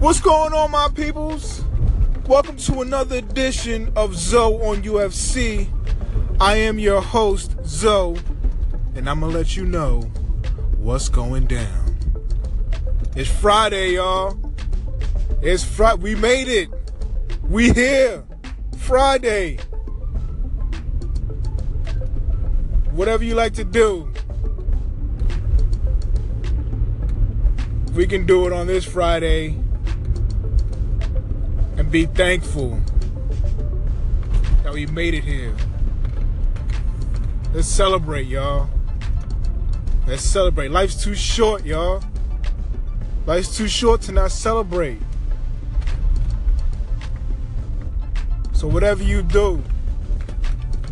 What's going on, my peoples? Welcome to another edition of Zoe on UFC. I am your host, Zoe, and I'm gonna let you know what's going down. It's Friday, y'all. It's Friday. We made it. We here. Friday. Whatever you like to do. We can do it on this Friday and be thankful that we made it here. Let's celebrate, y'all. Let's celebrate. Life's too short, y'all. Life's too short to not celebrate. So whatever you do,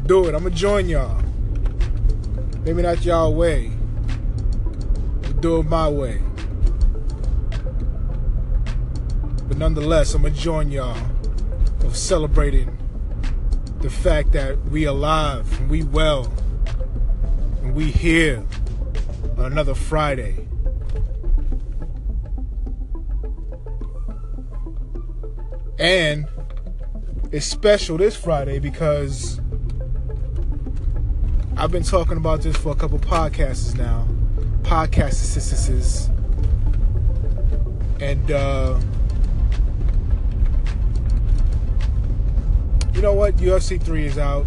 do it. I'ma join y'all. Maybe not y'all way. But do it my way. But nonetheless, I'ma join y'all of celebrating the fact that we alive and we well and we here on another Friday. And it's special this Friday because I've been talking about this for a couple podcasts now. Podcast assistances. And uh you know what? UFC 3 is out.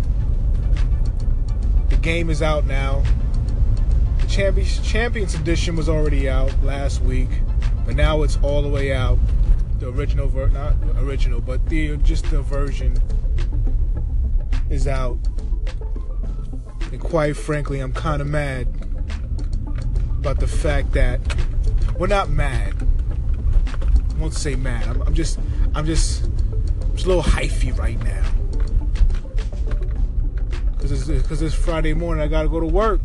The game is out now. The Champions Champions Edition was already out last week, but now it's all the way out the original ver- not original, but the just the version is out. And quite frankly, I'm kind of mad about the fact that we're not mad. I won't say mad. I'm, I'm just, I'm just, Just a little hyphy right now. Cause it's, cause it's Friday morning. I gotta go to work.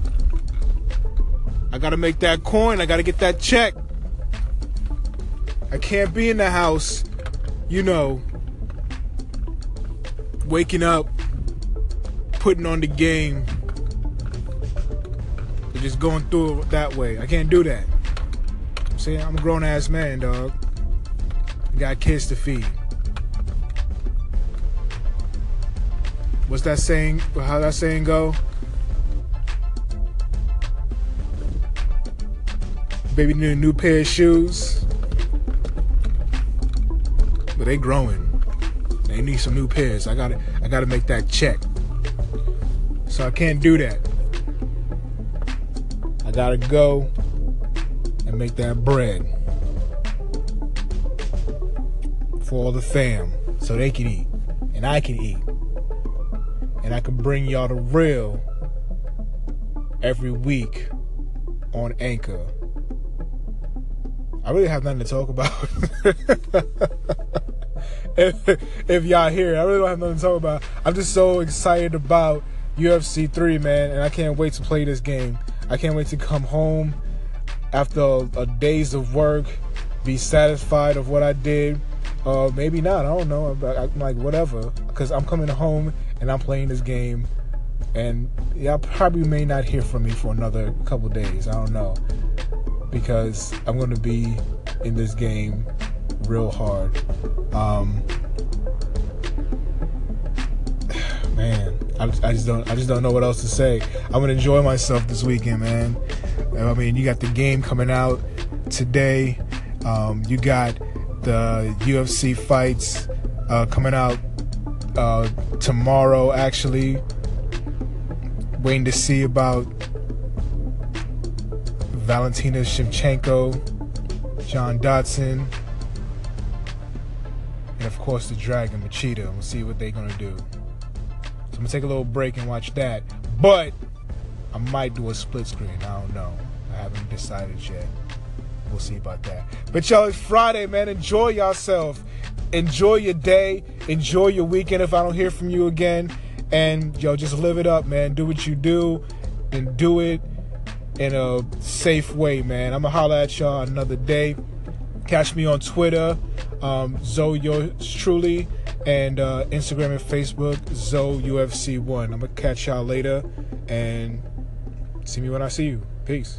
I gotta make that coin. I gotta get that check. I can't be in the house, you know, waking up, putting on the game, and just going through it that way. I can't do that. See, I'm a grown ass man, dog. I got kids to feed. What's that saying? How that saying go? Baby need a new pair of shoes but they growing. They need some new pairs. I gotta I gotta make that check. So I can't do that. I gotta go and make that bread for all the fam so they can eat and I can eat. And I can bring y'all the real every week on Anchor. I really have nothing to talk about. if, if y'all hear, I really don't have nothing to talk about. I'm just so excited about UFC 3, man, and I can't wait to play this game. I can't wait to come home after a, a days of work, be satisfied of what I did. Uh, maybe not. I don't know. I'm like whatever, because I'm coming home and I'm playing this game, and y'all probably may not hear from me for another couple days. I don't know because I'm going to be in this game real hard. Um, man, I, I, just don't. I just don't know what else to say. I'm gonna enjoy myself this weekend, man. I mean, you got the game coming out today. Um, you got the UFC fights uh, coming out uh, tomorrow. Actually, waiting to see about Valentina Shevchenko, John Dodson, and of course the Dragon Machida. We'll see what they're gonna do. So I'm gonna take a little break and watch that. But I might do a split screen. I don't know. I haven't decided yet. We'll see about that. But y'all, it's Friday, man. Enjoy yourself. Enjoy your day. Enjoy your weekend if I don't hear from you again. And yo, just live it up, man. Do what you do and do it in a safe way, man. I'm gonna holler at y'all another day. Catch me on Twitter, um, Zoe yours truly, and uh, Instagram and Facebook, Zoe UFC One. I'm gonna catch y'all later and see me when I see you. Peace.